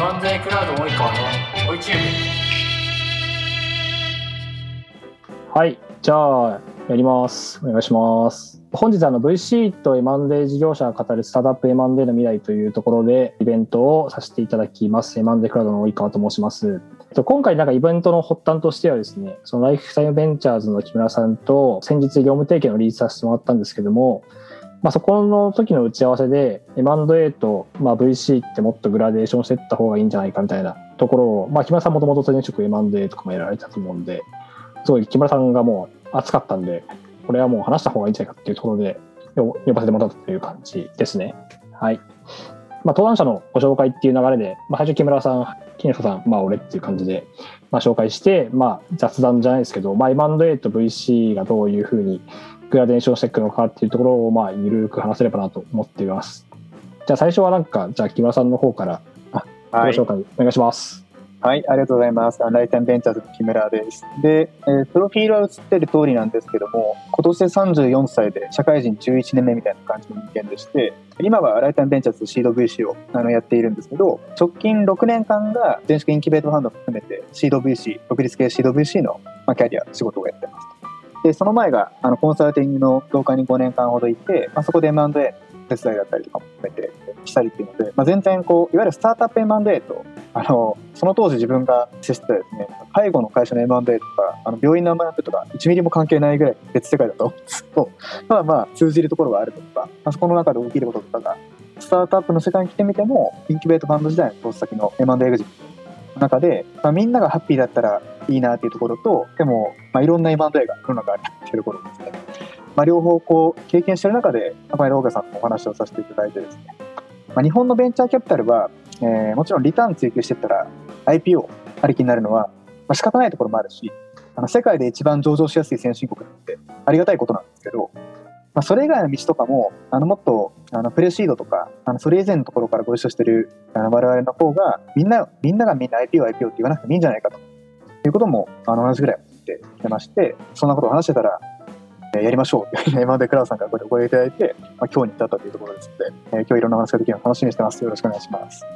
万税クラウド及川の追いチューはい、じゃあ、やります。お願いします。本日あの VC と M&A 事業者が語るスタートアップ M&A の未来というところでイベントをさせていただきます。M&A クラウドの及川と申します。と今回なんかイベントの発端としてはですね、そのライフタイムベンチャーズの木村さんと先日業務提携のリリースさせてもらったんですけども、まあ、そこの時の打ち合わせで M&A とまあ VC ってもっとグラデーションしていった方がいいんじゃないかみたいなところを、まあ、木村さんもともと前職 M&A とかもやられてたと思うんで、すごい木村さんがもう熱かったんで、これはもう話した方がいいんじゃないかっていうところで呼呼ばせてもらったという感じですね。はい。まあ、登壇者のご紹介っていう流れで、まあ、最初木村さん、木下さん、まあ、俺っていう感じで、まあ、紹介して、まあ、雑談じゃないですけど、まあ、M&A と VC がどういうふうにグラデーションしていくのかっていうところを、まあ、ゆるく話せればなと思っています。じゃあ、最初はなんか、じゃあ、木村さんの方から、ごはい紹介お願いします。はい、ありがとうございます。ライタンベンチャーズの木村です。で、えープロフィールは映ってる通りなんですけども、今年で34歳で社会人11年目みたいな感じの人間でして、今はライタンベンチャーズシード VC をあのやっているんですけど、直近6年間が前職インキュベートファンドも含めてシード VC、独立系シード VC の、まあ、キャリア、仕事をやってます。で、その前があのコンサルティングの業界に5年間ほどいて、まあ、そこで M&A の手伝いだったりとかも含めてしたりっていうので、まあ、全然こういわゆるスタートアップ M&A とあのその当時自分が接してたですね介護の会社の M&A とかあの病院の M&A とか1ミリも関係ないぐらい別世界だと思うんですけどまあ通じるところがあるとか、まあ、そこの中で起きることとかがスタートアップの世界に来てみてもインキュベートファンド時代の投資先の M&A エグジットの中で、まあ、みんながハッピーだったらいいなっていうところとでも、まあ、いろんな M&A が世の中あるっていうところですね、まあ、両方こう経験してる中で前野岡さんのお話をさせていただいてですね、まあ、日本のベンチャーキャピタルは、えーもちろんリターン追求してったら IPO ありきになるのは、まあ、仕方ないところもあるしあの世界で一番上場しやすい先進国なんてありがたいことなんですけど、まあ、それ以外の道とかもあのもっとあのプレシードとかあのそれ以前のところからご一緒してるあの我々の方がみんなみんながみんな IPO、IPO って言わなくてもいいんじゃないかと。いうこともあの同じぐらい思ってきてましてそんなことを話してたら、えーやりましょう。今までクラウドさんからこれお声いただいて、まあ、今日に至ったというところですので、えー今日いろんな話ができるのを楽しみにしてます。よろしくお願いします。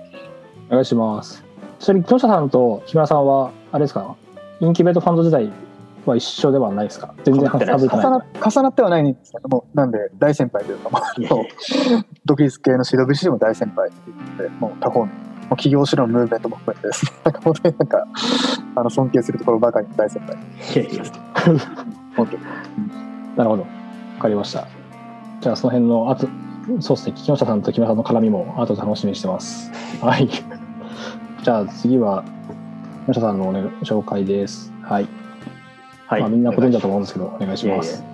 お願いします。ちなみに、木下さんと木村さんは、あれですか、インキュベートファンド時代は一緒ではないですか？全然重な重なってはないんですけどもなんで大先輩というか、まあ、独立系の CWC も大先輩っていうのでもう他方のもう企業主導のムーブメントも含めてですね なんか本当になんかあの尊敬するところばかりの大先輩いやいや本当になるほど。わかりました。じゃあ、その辺の、あと、そうですね、木下さんと木村さんの絡みも、後で楽しみにしてます。はい。じゃあ、次は、木下さんのお、ね、紹介です。はい。はい、まあ、みんなご存知だと思うんですけど、お願いします。いえいえ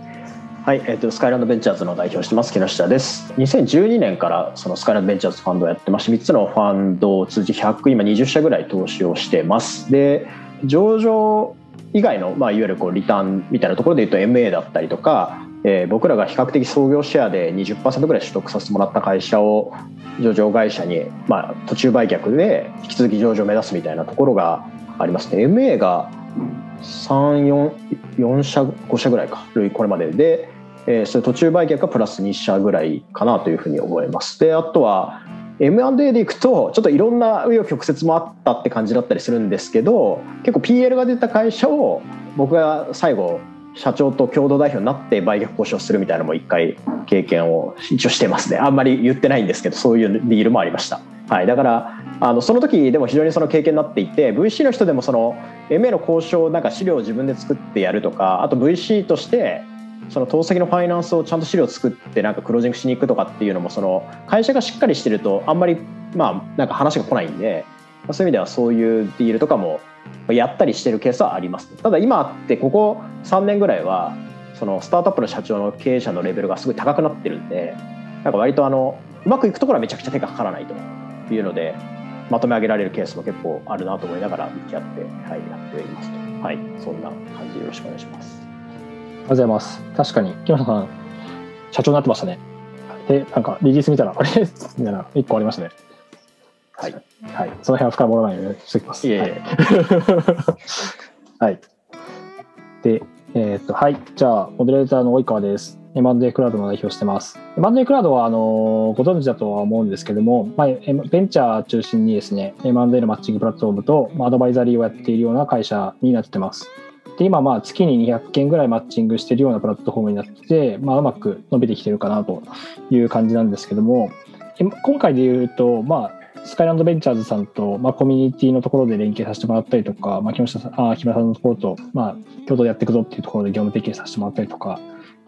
はい、えっ、とスカイランドベンチャーズの代表してます木下です。2012年からそのスカイランドベンチャーズファンドをやってまして、3つのファンドを通じ100今20社ぐらい投資をしてます。で、上場以外のまあいわゆるこうリターンみたいなところで言うと MA だったりとか、えー僕らが比較的創業シェアで20%ぐらい取得させてもらった会社を上場会社にまあ途中売却で引き続き上場を目指すみたいなところがありますね。MA が34社5社ぐらいか類これまでで、えーそれ途中売却がプラス2社ぐらいかなというふうに思います。であとは M&A でいくとちょっといろんな紆余曲折もあったって感じだったりするんですけど結構 PL が出た会社を僕が最後社長と共同代表になって売却交渉するみたいなのも一回経験を一応してますね。あんまり言ってないんですけどそういうディールもありました、はい、だからあのその時でも非常にその経験になっていて VC の人でもその MA の交渉なんか資料を自分で作ってやるとかあと VC としてその投資先のファイナンスをちゃんと資料作ってなんかクロージングしに行くとかっていうのもその会社がしっかりしてるとあんまりまあなんか話が来ないんでまあそういう意味ではそういうディールとかもやったりしてるケースはあります。ただ今ってここ3年ぐらいはそのスタートアップの社長の経営者のレベルがすごい高くなってるんでなんか割とあのうまくいくところはめちゃくちゃ手がかからないというのでまとめ上げられるケースも結構あるなと思いながら向き合って、はい、やっていますと。はい。そんな感じでよろしくお願いします。ございます。確かに、木下さん、社長になってましたね。で、なんか、リリース見たら、あれ？みたいな、一個ありましたね。はいはい。その辺は深掘らないようにしておきます。いえいえはい。はい。で、えーっと、はい。じゃあ、モデレーターの及川です。M&A クラウドの代表をしてます。M&A クラウドは、あの、ご存知だとは思うんですけども、まあ、ベンチャー中心にですね、M&A のマッチングプラットフォームと、まあ、アドバイザリーをやっているような会社になってます。で、今、まあ、月に200件ぐらいマッチングしてるようなプラットフォームになって、まあ、うまく伸びてきてるかなという感じなんですけども、今回で言うと、まあ、スカイランドベンチャーズさんと、まあ、コミュニティのところで連携させてもらったりとか、まあ、木下さん、あ木村さんのところと、まあ、共同でやっていくぞっていうところで業務提携させてもらったりとか、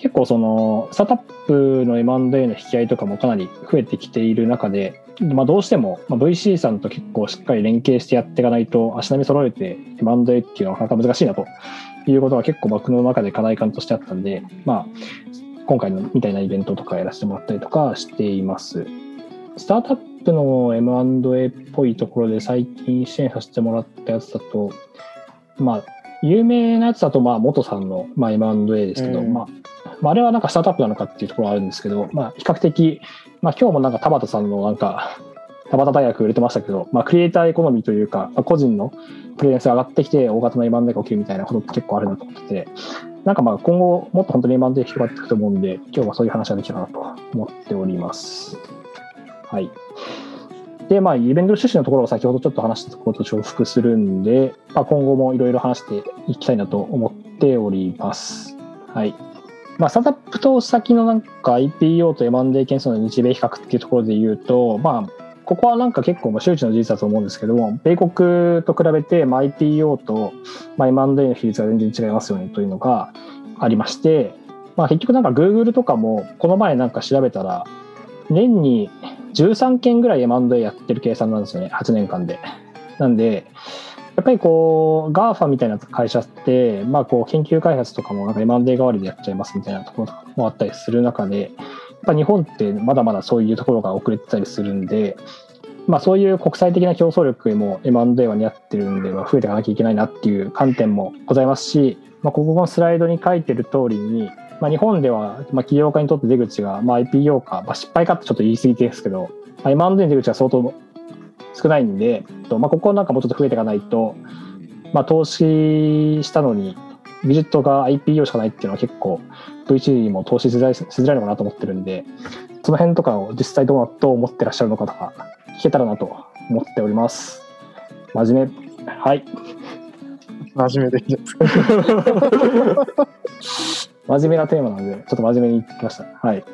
結構その、スタートアップの M&A の引き合いとかもかなり増えてきている中で、まあ、どうしても、まあ、VC さんと結構しっかり連携してやっていかないと、足並み揃えて M&A っていうのはなかなか難しいなということが結構僕の中で課題感としてあったんで、まあ、今回のみたいなイベントとかやらせてもらったりとかしています。スタートアップの M&A っぽいところで最近支援させてもらったやつだと、まあ、有名なやつだと、まあ、元さんの、まあ、M&A ですけど、うんまあ、まあ、あれはなんかスタートアップなのかっていうところはあるんですけど、まあ、比較的、まあ、今日もなんか田畑さんのなんか、田畑大学売れてましたけど、まあ、クリエイターエコノミーというか、まあ個人のプレゼンスが上がってきて、大型の M&A が起きるみたいなことって結構あるなと思ってて、なんかまあ今後もっと本当に M&A 広がっていくと思うんで、今日はそういう話ができたらなと思っております。はい。で、まあ、イベント趣旨のところを先ほどちょっと話したところと重複するんで、まあ、今後もいろいろ話していきたいなと思っております。はい。まあ、スタートアップ投資先のなんか IPO と M&A 件数の日米比較っていうところで言うと、まあ、ここはなんか結構ま周知の事実だと思うんですけども、米国と比べてまあ IPO とま M&A の比率が全然違いますよねというのがありまして、まあ、結局なんか Google とかもこの前なんか調べたら、年に13件ぐらい M&A やってる計算なんですよね、8年間で。なんで、やっぱりこう、GAFA みたいな会社って、まあこう、研究開発とかもなんか M&A 代わりでやっちゃいますみたいなところもあったりする中で、やっぱ日本ってまだまだそういうところが遅れてたりするんで、まあそういう国際的な競争力も M&A は似合ってるんで、増えていかなきゃいけないなっていう観点もございますし、まあここのスライドに書いてる通りに、まあ、日本では、まあ、起業家にとって出口が、まあ、IPO か、まあ、失敗かってちょっと言い過ぎですけど、まあ、M&A の出口は相当少ないんで、とまあ、ここなんかもうちょっと増えていかないと、まあ、投資したのに、ビジットが IPO しかないっていうのは結構 VC にも投資しづらいしづらいのかなと思ってるんで、その辺とかを実際どうなどう思ってらっしゃるのかとか聞けたらなと思っております。真面目。はい。真面目でいいですか？真面目なテーマなので、ちょっと真面目に言ってきました。はい。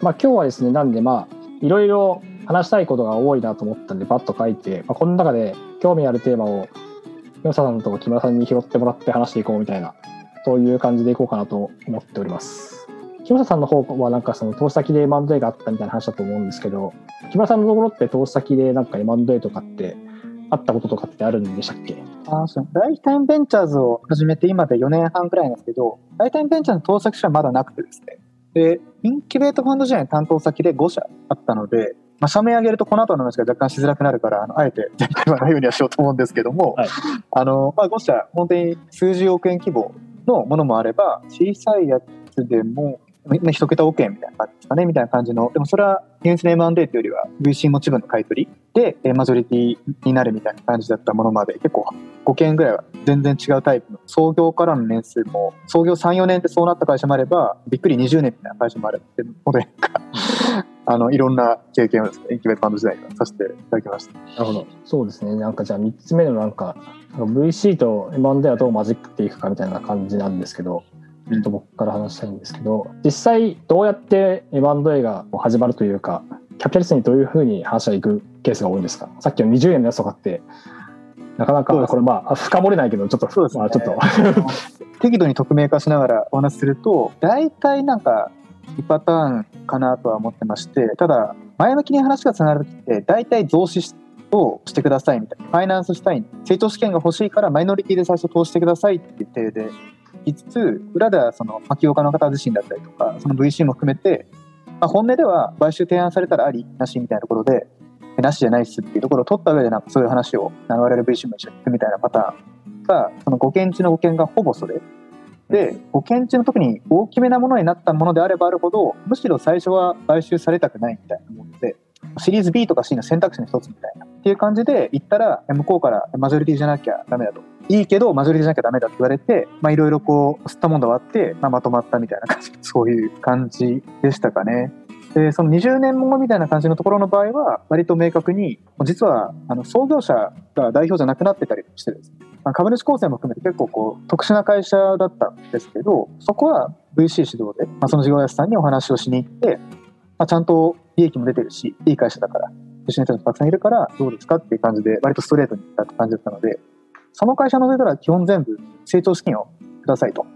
まあ今日はですね、なんでまあ、いろいろ話したいことが多いなと思ったんで、バッと書いて、まあ、この中で興味あるテーマを、ヨサさんと木村さんに拾ってもらって話していこうみたいな、そういう感じでいこうかなと思っております。木村さんの方はなんかその投資先で M&A があったみたいな話だと思うんですけど、木村さんのところって投資先でなんか M&A とかってあったこととかってあるんでしたっけ？あそうライフタイムベンチャーズを始めて今で4年半くらいなんですけど、ライフタイムベンチャーズの投資先はまだなくてですね。で、インキュベートファンド時代の担当先で5社あったので、まあ、社名上げるとこの後の話が若干しづらくなるから、あのあえて全体はないようにはしようと思うんですけども、はい。あの、まあ、5社、本当に数十億円規模のものもあれば、小さいやつでも、まあ一桁億円みたいな感じですかね、みたいな感じの、でもそれは、ニュースの M&A というよりは、VC 持ち分の買い取りで、えーマジョリティになるみたいな感じだったものまで、結構5件ぐらいは全然違うタイプの、創業からの年数も、創業3、4年でそうなった会社もあれば、びっくり20年みたいな会社もあるっていうので、なんかあの、いろんな経験をですね、インキュベートファンド時代にはさせていただきました。なるほど。そうですね。なんかじゃあ3つ目のなんか、VC と M&A はどう混じっていくかみたいな感じなんですけど、ちょっと僕から話したいんですけど、実際どうやって M&A が始まるというか、キャピタリストにどういうふうに話がいくケースが多いんですか？さっきの20円のやつとかって、なかなか、これまあ、深掘れないけど、ちょっと、ねまあちょっと、適度に匿名化しながらお話しすると大体なんか2パターンかなとは思ってましてただ前向きに話がつながる時って大体増資をしてくださいみたいなファイナンスしたい成長資金が欲しいからマイノリティで最初投資してくださいっていう体で言いつつ裏ではその起業家の方自身だったりとかその VC も含めて、まあ、本音では買収提案されたらありなしみたいなところでなしじゃないっすっていうところを取った上でなんかそういう話を我々 VC も一緒に行くみたいなパターンがその5件中の5件がほぼそれ。で保険中の特に大きめなものになったものであればあるほどむしろ最初は買収されたくないみたいなものでシリーズ B とか C の選択肢の一つみたいなっていう感じで行ったら向こうからマジョリティじゃなきゃダメだといいけどマジョリティじゃなきゃダメだって言われていろいろこう吸ったもんだわって、まあ、まとまったみたいな感じそういう感じでしたかね。でその20年後みたいな感じのところの場合は割と明確に実はあの創業者が代表じゃなくなってたりしてですね、ま、株主構成も含めて結構こう特殊な会社だったんですけどそこは VC 主導で、まあ、その事業主さんにお話をしに行って、まあ、ちゃんと利益も出てるしいい会社だから吉野人もたくさんいるからどうですかっていう感じで割とストレートに言ったって感じだったのでその会社の上から基本全部成長資金をくださいと。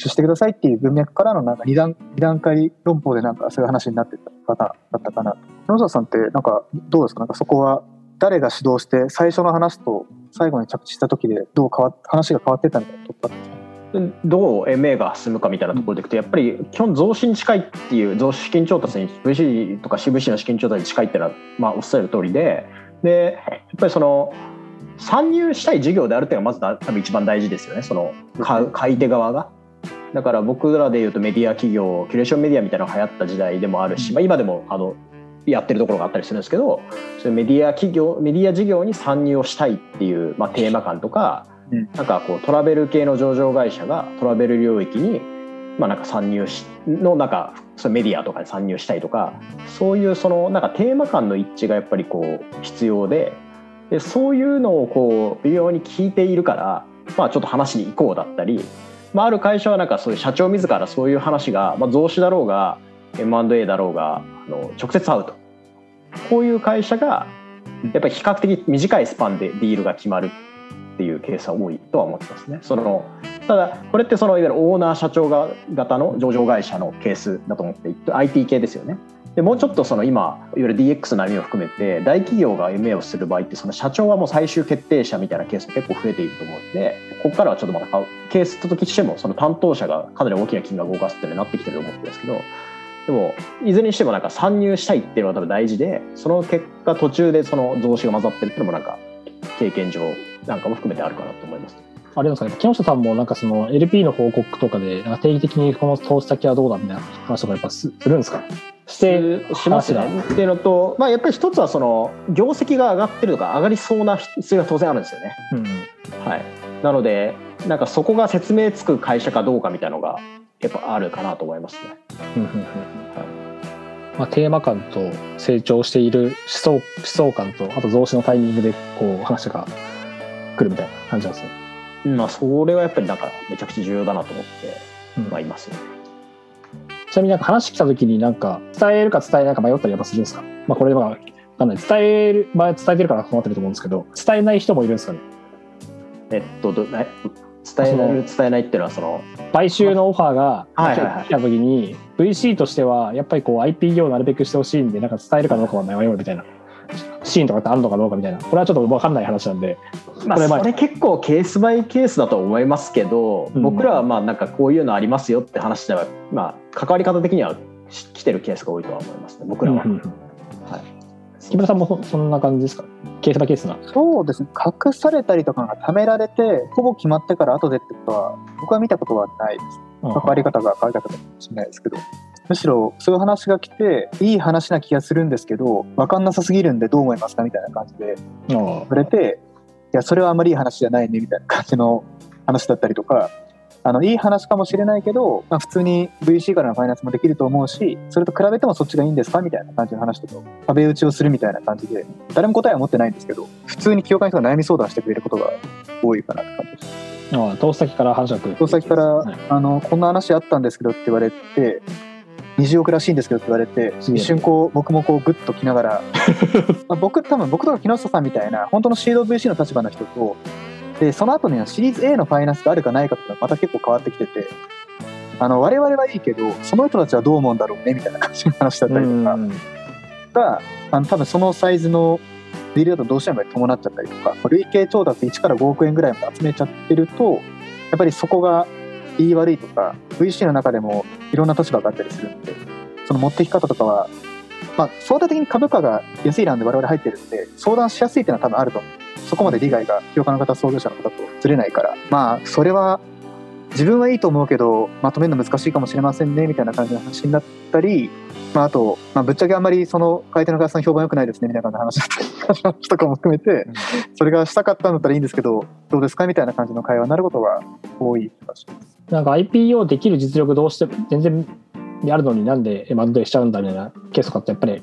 出してくださいっていう文脈からのなんか二段二段階論法でなんかそういう話になってた方だったかなと。野沢さんってなんかどうですか？なんかそこは誰が主導して最初の話と最後に着地した時でどう変わ話が変わってったみたいなとこだったんですか？どう MA が進むかみたいなところでいくとやっぱり基本増資に近いっていう増資金調達に VC とか CVC の資金調達に近いっていうのは、まあ、おっしゃる通りででやっぱりその参入したい事業であるっていうのがまずだ多分一番大事ですよねその買い手側が。だから僕らでいうとメディア企業キュレーションメディアみたいなのが流行った時代でもあるし、まあ、今でもあのやってるところがあったりするんですけどそういうメディア企業メディア事業に参入をしたいっていう、まあ、テーマ感とか、うん。なんかこうトラベル系の上場会社がトラベル領域に、まあ、なんか参入しのなんかそメディアとかに参入したいとかそういうそのなんかテーマ感の一致がやっぱりこう必要ででそういうのをこう微妙に聞いているから、まあ、ちょっと話に行こうだったり、まあ、ある会社はなんかそういう社長自らそういう話が、まあ、増資だろうが M&A だろうがあの直接会うとこういう会社がやっぱり比較的短いスパンでディールが決まるっていうケースは多いとは思ってますね。そのただこれってそのいわゆるオーナー社長が型の上場会社のケースだと思っていて IT 系ですよね。でもうちょっとその今いわゆる DX の波を含めて大企業が MA をする場合ってその社長はもう最終決定者みたいなケースが結構増えていると思うのでここからはちょっとまたケースと時してもその担当者がかなり大きな金額を動かすっていうのになってきてると思ってるんですけどでもいずれにしてもなんか参入したいっていうのは多分大事でその結果途中でその増資が混ざってるっていうのもなんか経験上なんかも含めてあるかなと思います。あれなんですかね、木下さんもなんかその LP の報告とかで、なんか定期的にこの投資先はどうだみたいな話とかやっぱすするんですか？して、しますね。っていうのと、まあ、やっぱり一つはその業績が上がってるとか上がりそうな必要が当然あるんですよね。うんうん。はい、なのでなんかそこが説明つく会社かどうかみたいなのがやっぱあるかなと思いますね。うんうんうんまあ、テーマ感と成長している思想思想感とあと増資のタイミングでこう話が来るみたいな感じなんですね。まあそれはやっぱりなんかめちゃくちゃ重要だなと思ってうん。まあいますよね。ちなみになんか話来た時になんか伝えるか伝えないか迷ったりやっぱするんですか？まあこれはわかんない。伝える前伝えてるから困ってると思うんですけど伝えない人もいるんですかね？えっとどえ伝える伝えないっていうのはその買収のオファーが来た時に VC としてはやっぱりこう IP 業をなるべくしてほしいんでなんか伝えるかどうかは迷うみたいなシーンとかってあるのかどうかみたいな。これはちょっと分かんない話なんで。まあこれまあそれ結構ケースバイケースだと思いますけど、うん。僕らはまあなんかこういうのありますよって話ではまあ関わり方的にはし来てるケースが多いとは思いますね。僕らは。うんうんうん。はい。木村さんもそそんな感じですか？ケースバイケースな。そうですね。隠されたりとかが貯められてほぼ決まってから後でってことは僕は見たことはないです。関わり方が変わり方かもしれないですけどむしろそういう話が来ていい話な気がするんですけど分かんなさすぎるんでどう思いますかみたいな感じであ触れていやそれはあまりいい話じゃないねみたいな感じの話だったりとかあのいい話かもしれないけど、まあ、普通に VC からのファイナンスもできると思うしそれと比べてもそっちがいいんですかみたいな感じの話とかを壁打ちをするみたいな感じで誰も答えは持ってないんですけど普通に教会の人が悩み相談してくれることが多いかなって感じです。ああ投資先から話が来る投資先から、はいあのこんな話あったんですけどって言われて20億らしいんですけどって言われて一瞬こう僕もこうグッときながら まあ僕多分僕とか木下さんみたいな本当のシード VC の立場の人とでその後にはシリーズ A のファイナンスがあるかないかっていうのはまた結構変わってきててあの我々はいいけどその人たちはどう思うんだろうねみたいな感じの話だったりとかうん。があの多分そのサイズのディールだとどうしても伴っちゃったりとか累計調達1から5億円ぐらいまで集めちゃってるとやっぱりそこが言い悪いとか VC の中でもいろんな立場があったりするんでその持ってき方とかは、まあ、相対的に株価が安いなんで我々入ってるんで相談しやすいっていうのは多分あると思う。そこまで利害が評価の方創業者の方とずれないから。まあそれは自分はいいと思うけどまとめるの難しいかもしれませんねみたいな感じの話になったり、まあ、あと、まあ、ぶっちゃけあんまりその買い手の会社の評判良くないですねみたいな感じの話だったりとかも含めて、それがしたかったんだったらいいんですけどどうですかみたいな感じの会話になることが多い気がします。なんか IPO できる実力どうしても全然あるのになんで M&A しちゃうんだみたいなケースとかってやっぱり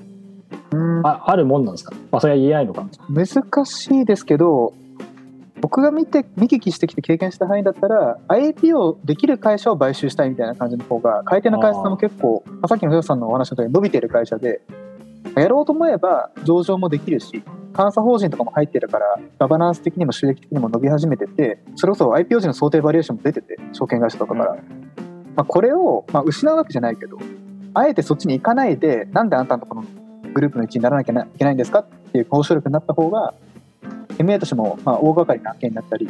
うんああるもんなんですか、まあ、それは言えないのか。難しいですけど僕が見て見聞きしてきて経験した範囲だったら IPO できる会社を買収したいみたいな感じの方が買い手の会社さんも結構まあさっきのヨさんのお話の通り伸びてる会社でやろうと思えば上場もできるし監査法人とかも入ってるからガバナンス的にも収益的にも伸び始めててそれこそ IPO 時の想定バリエーションも出てて証券会社とかから、まあ、これを、まあ、失うわけじゃないけどあえてそっちに行かないでなんであんたのこのグループの一員にならなきゃいけないんですかっていう交渉力になった方が MA としてもまあ大掛かりな案件になったり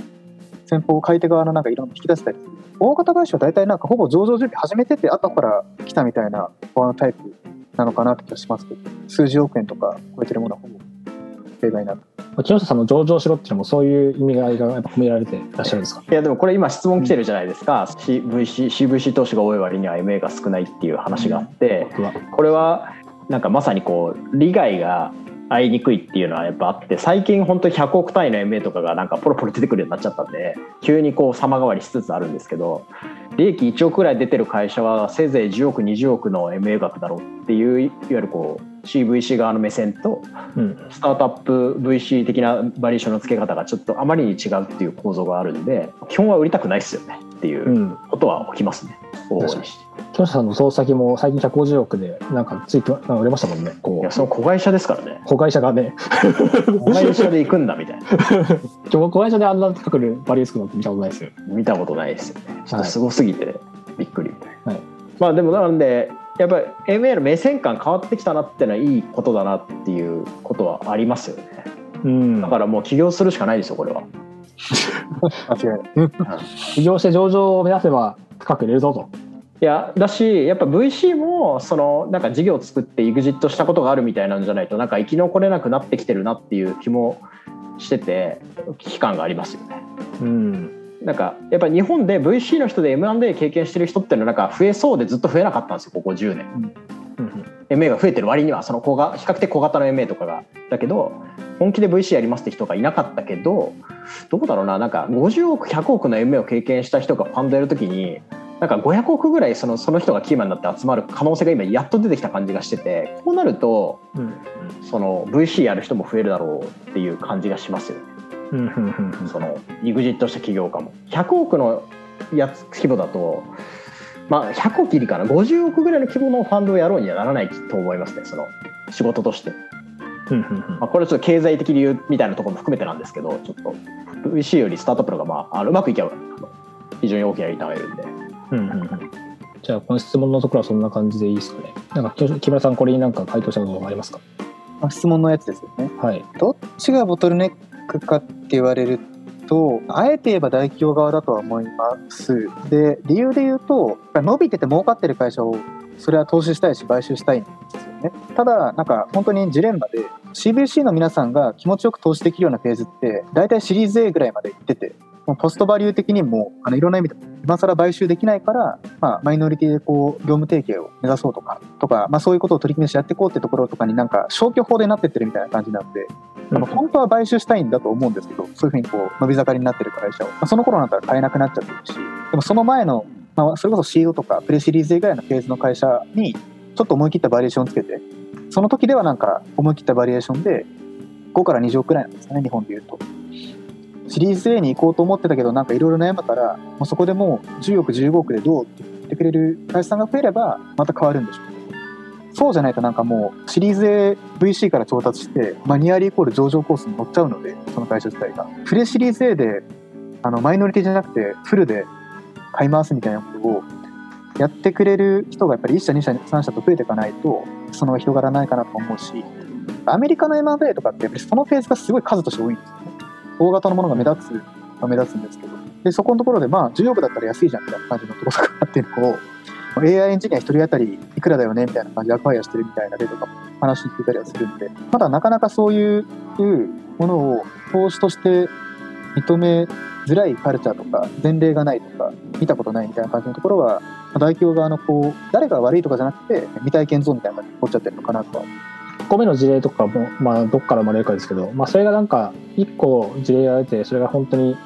先方買い手側のなんかいろんな引き出せたり大型買収は大体なんかほぼ上場準備始めてて後から来たみたいなフォアのタイプなのかなって気がしますけど数十億円とか超えてるものはほぼ例外なくまあ木下さんの上場しろっていうのもそういう意味合いがやっぱ込められていらっしゃるんですか？いやでもこれ今質問来てるじゃないですか、CVC, CVC 投資が多い割には MA が少ないっていう話があって、僕は。これはなんかまさにこう利害が合いにくいっていうのはやっぱあって最近本当に100億単位の MA とかがなんかポロポロ出てくるようになっちゃったんで急にこう様変わりしつつあるんですけど利益1億くらい出てる会社はせいぜい10億20億の MA 額だろうっていういわゆるこう CVC 側の目線とうん。スタートアップ VC 的なバリエーションの付け方がちょっとあまりに違うっていう構造があるんで基本は売りたくないですよねっていううんことは起きますね。往々にして木下さんの総先も最近150億でなんかついて売れましたもんねこいやその子会社ですからね。う子会社がね子会社で行くんだみたいな。子会社であんな高くバリューつくのって見たことないですよ見たことないですよね。ちょっはいとすごすぎてびっくりみたいな。はいまあでもなんでやっぱり MA の目線感変わってきたなってのはいいことだなっていうことはありますよね。うんだからもう起業するしかないですよこれは。間違いない起業して上場を目指せば高く売れるぞといやだしやっぱ VC もそのなんか事業を作ってエグジットしたことがあるみたいなんじゃないとなんか生き残れなくなってきてるなっていう気もしてて危機感がありますよね。うんなんかやっぱ日本で VC の人で M&A 経験してる人っていうのはなんか増えそうでずっと増えなかったんですよここ10年。MA が増えてる割にはその子が比較的小型の MA とかが。だけど本気で VC やりますって人がいなかったけどどこだろうな。なんか50億100億の MA を経験した人がファンドやるときになんか500億ぐらいそのその人がキーマンになって集まる可能性が今やっと出てきた感じがしててこうなるとうん。その VC やる人も増えるだろうっていう感じがしますよね。その EXIT した起業家も。100億のやつ規模だとまあ100億いりかな。50億ぐらいの規模のファンドをやろうにはならないと思いますねその仕事として、うんうんまあ、これはちょっと経済的理由みたいなところも含めてなんですけどちょっと VC よりスタートアップの方がまああのうまくいけばあの非常に大きなリターンを得るんで。うんうんうん。じゃあこの質問のところはそんな感じでいいですかね。なんか木木村さんこれになんか回答したことありますか？まあ質問のやつですよね。はい。どっちがボトルネックかって言われるとあえて言えば大企業側だとは思います。で理由で言うと伸びてて儲かってる会社をそれは投資したいし買収したいんですよね。ただなんか本当にジレンマで CBC の皆さんが気持ちよく投資できるようなフェーズって大体シリーズ A ぐらいまで行っててもうポストバリュー的にもあのいろんな意味で今更買収できないから、まあ、マイノリティでこう業務提携を目指そうとかとか、まあ、そういうことを取り組みしてやっていこうってところとかになんか消去法でなってってるみたいな感じなんでまあ本当は買収したいんだと思うんですけど、そういうふうにこう伸び盛りになってる会社を、まあ、その頃になったら買えなくなっちゃってるし、でもその前の、まあ、それこそシードとかプレシリーズ以外のフェーズの会社にちょっと思い切ったバリエーションをつけて、その時ではなんか思い切ったバリエーションで5から20億くらいなんですかね、日本でいうと。シリーズ A に行こうと思ってたけど、なんかいろいろ悩むから、もうそこでもう10億、15億でどうって言ってくれる会社さんが増えれば、また変わるんでしょう。そうじゃないとなんかもうシリーズ AVC から調達してマニュアルイコール上場コースに乗っちゃうのでその会社自体がプレシリーズ A であのマイノリティじゃなくてフルで買い回すみたいなことをやってくれる人がやっぱり1社2社3社と増えていかないとその広がらないかなと思うしアメリカの M&A とかってやっぱりそのフェーズがすごい数として多いんです大型のものが目立つ目立つんですけど。でそこのところでまあ10億だったら安いじゃんみたいな感じのところとかっていうのを AI エンジニア1人当たりいくらだよねみたいな感じでアクワイアしてるみたいな例とかも話聞いたりはするんで、まだなかなかそういうものを投資として認めづらいカルチャーとか前例がないとか見たことないみたいな感じのところは大企業側のこう誰が悪いとかじゃなくて未体験ゾーンみたいなのが起こっちゃってるのかなとは1個目の事例とかも、まあ、どっから生まれるかですけど、まあ、それがなんか1個事例が出てそれが本当に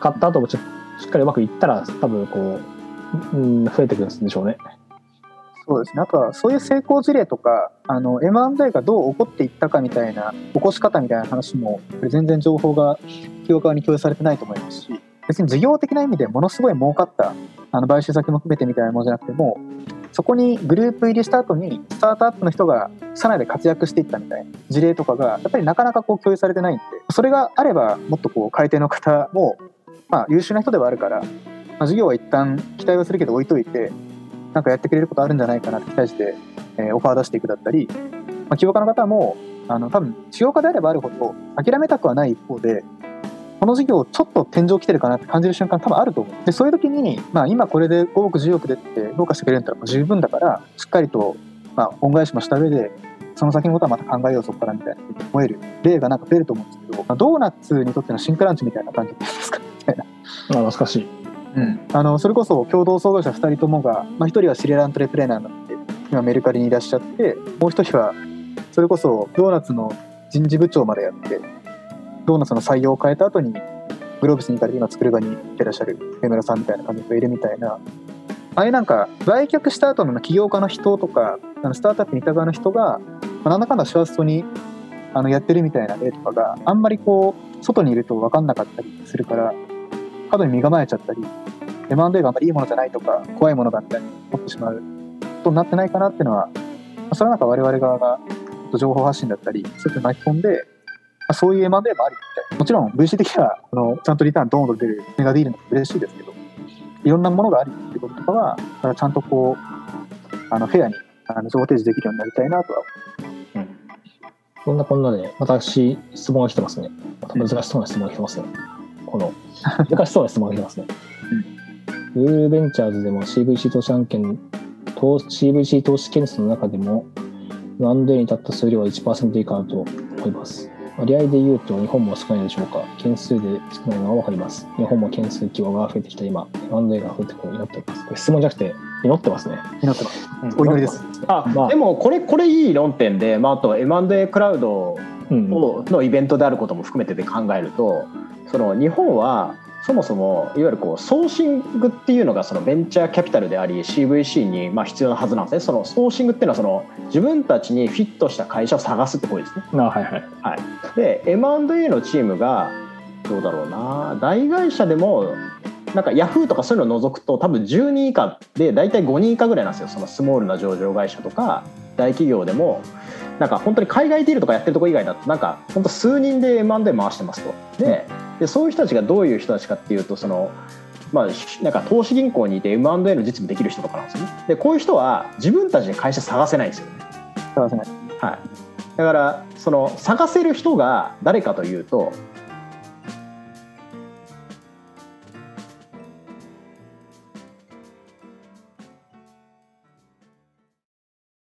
買った後もちょしっかりうまくいったら多分こう、うん、増えてくるんでしょうね。そうですね、あとはそういう成功事例とかあの M&A がどう起こっていったかみたいな起こし方みたいな話も全然情報が企業側に共有されてないと思いますし別に事業的な意味でものすごい儲かったあの買収先も含めてみたいなものじゃなくてもそこにグループ入りした後にスタートアップの人が社内で活躍していったみたいな事例とかがやっぱりなかなかこう共有されてないんでそれがあればもっとこう買い手の方も、まあ、優秀な人ではあるから、まあ、事業は一旦期待はするけど置いといてなんかやってくれることあるんじゃないかなって期待して、えーオファー出していくだったり、まあ、起業家の方もあの多分起業家であればあるほど諦めたくはない一方でこの事業ちょっと天井来てるかなって感じる瞬間多分あると思う。でそういう時に、まあ、今これで5億10億でって評価してくれるんだったら十分だからしっかりと、まあ、恩返しもした上でその先のことはまた考えようそこからみたいな思える例がなんか増えると思うんですけど、まあ、ドーナツにとってのシンクランチみたいな感じですかみたいなあ懐かしい。あのそれこそ共同創業者2人ともが、まあ、1人はシリアルアントレプレーナーになって今メルカリにいらっしゃってもう1人はそれこそドーナツの人事部長までやってドーナツの採用を変えた後にグローブスに行かれて今作る場に行ってらっしゃる江村さんみたいな感じがいるみたいな。ああいうなんか売却した後の起業家の人とかあのスタートアップにいた側の人が、まあ、なんだかんだ幸せそうにあのやってるみたいな例とかがあんまりこう外にいると分かんなかったりするから過度に身構えちゃったり M&A があんまりいいものじゃないとか怖いものだみたいに思ってしまうことになってないかなっていうのは、それはなんか我々側が情報発信だったりそういうの巻き込んで、あ、そういう M&A もありみたいなもちろん VC 的にはあのちゃんとリターンドーンと出るメガディールも嬉しいですけどいろんなものがありっていうこととかはだからちゃんとこうあのフェアにあの情報提示できるようになりたいなとはそんなこんなで、私、質問が来てますね。また難しそうな質問が来てますね。この、難しそうな質問が来てますね。グーグルベンチャーズでも CVC 投資案件、投 CVC 投資件数の中でも、ワンデーに立った数量は1%以下だと思います。割合で言うと日本も少ないでしょうか。件数で少ないのはわかります。日本も件数規模が増えてきた今、ワンデーが増えてくるようになっております。これ質問じゃなくて、祈ってますね。祈ってますお祈りですあまあでもこれこれいい論点で、まあ、あと M&A クラウドのイベントであることも含めてで考えるとその日本はそもそもいわゆるこうソーシングっていうのがそのベンチャーキャピタルであり CVC にまあ必要なはずなんですね。そのソーシングっていうのはその自分たちにフィットした会社を探すってことですね。あはいはい。で M&A のチームがどうだろうな。大会社でもなんかヤフーとかそういうのを除くと多分10人以下で大体5人以下ぐらいなんですよ。そのスモールな上場会社とか大企業でも。なんか本当に海外ディールとかやってるとこ以外だとなんか本当数人で M&A 回してますと。ででそういう人たちがどういう人たちかっていうとそのまあ、なんか投資銀行にいて M&A の実務できる人とかなんですよね。でこういう人は自分たちで会社探せないんですよね。探せない。はい、だからその探せる人が誰かというと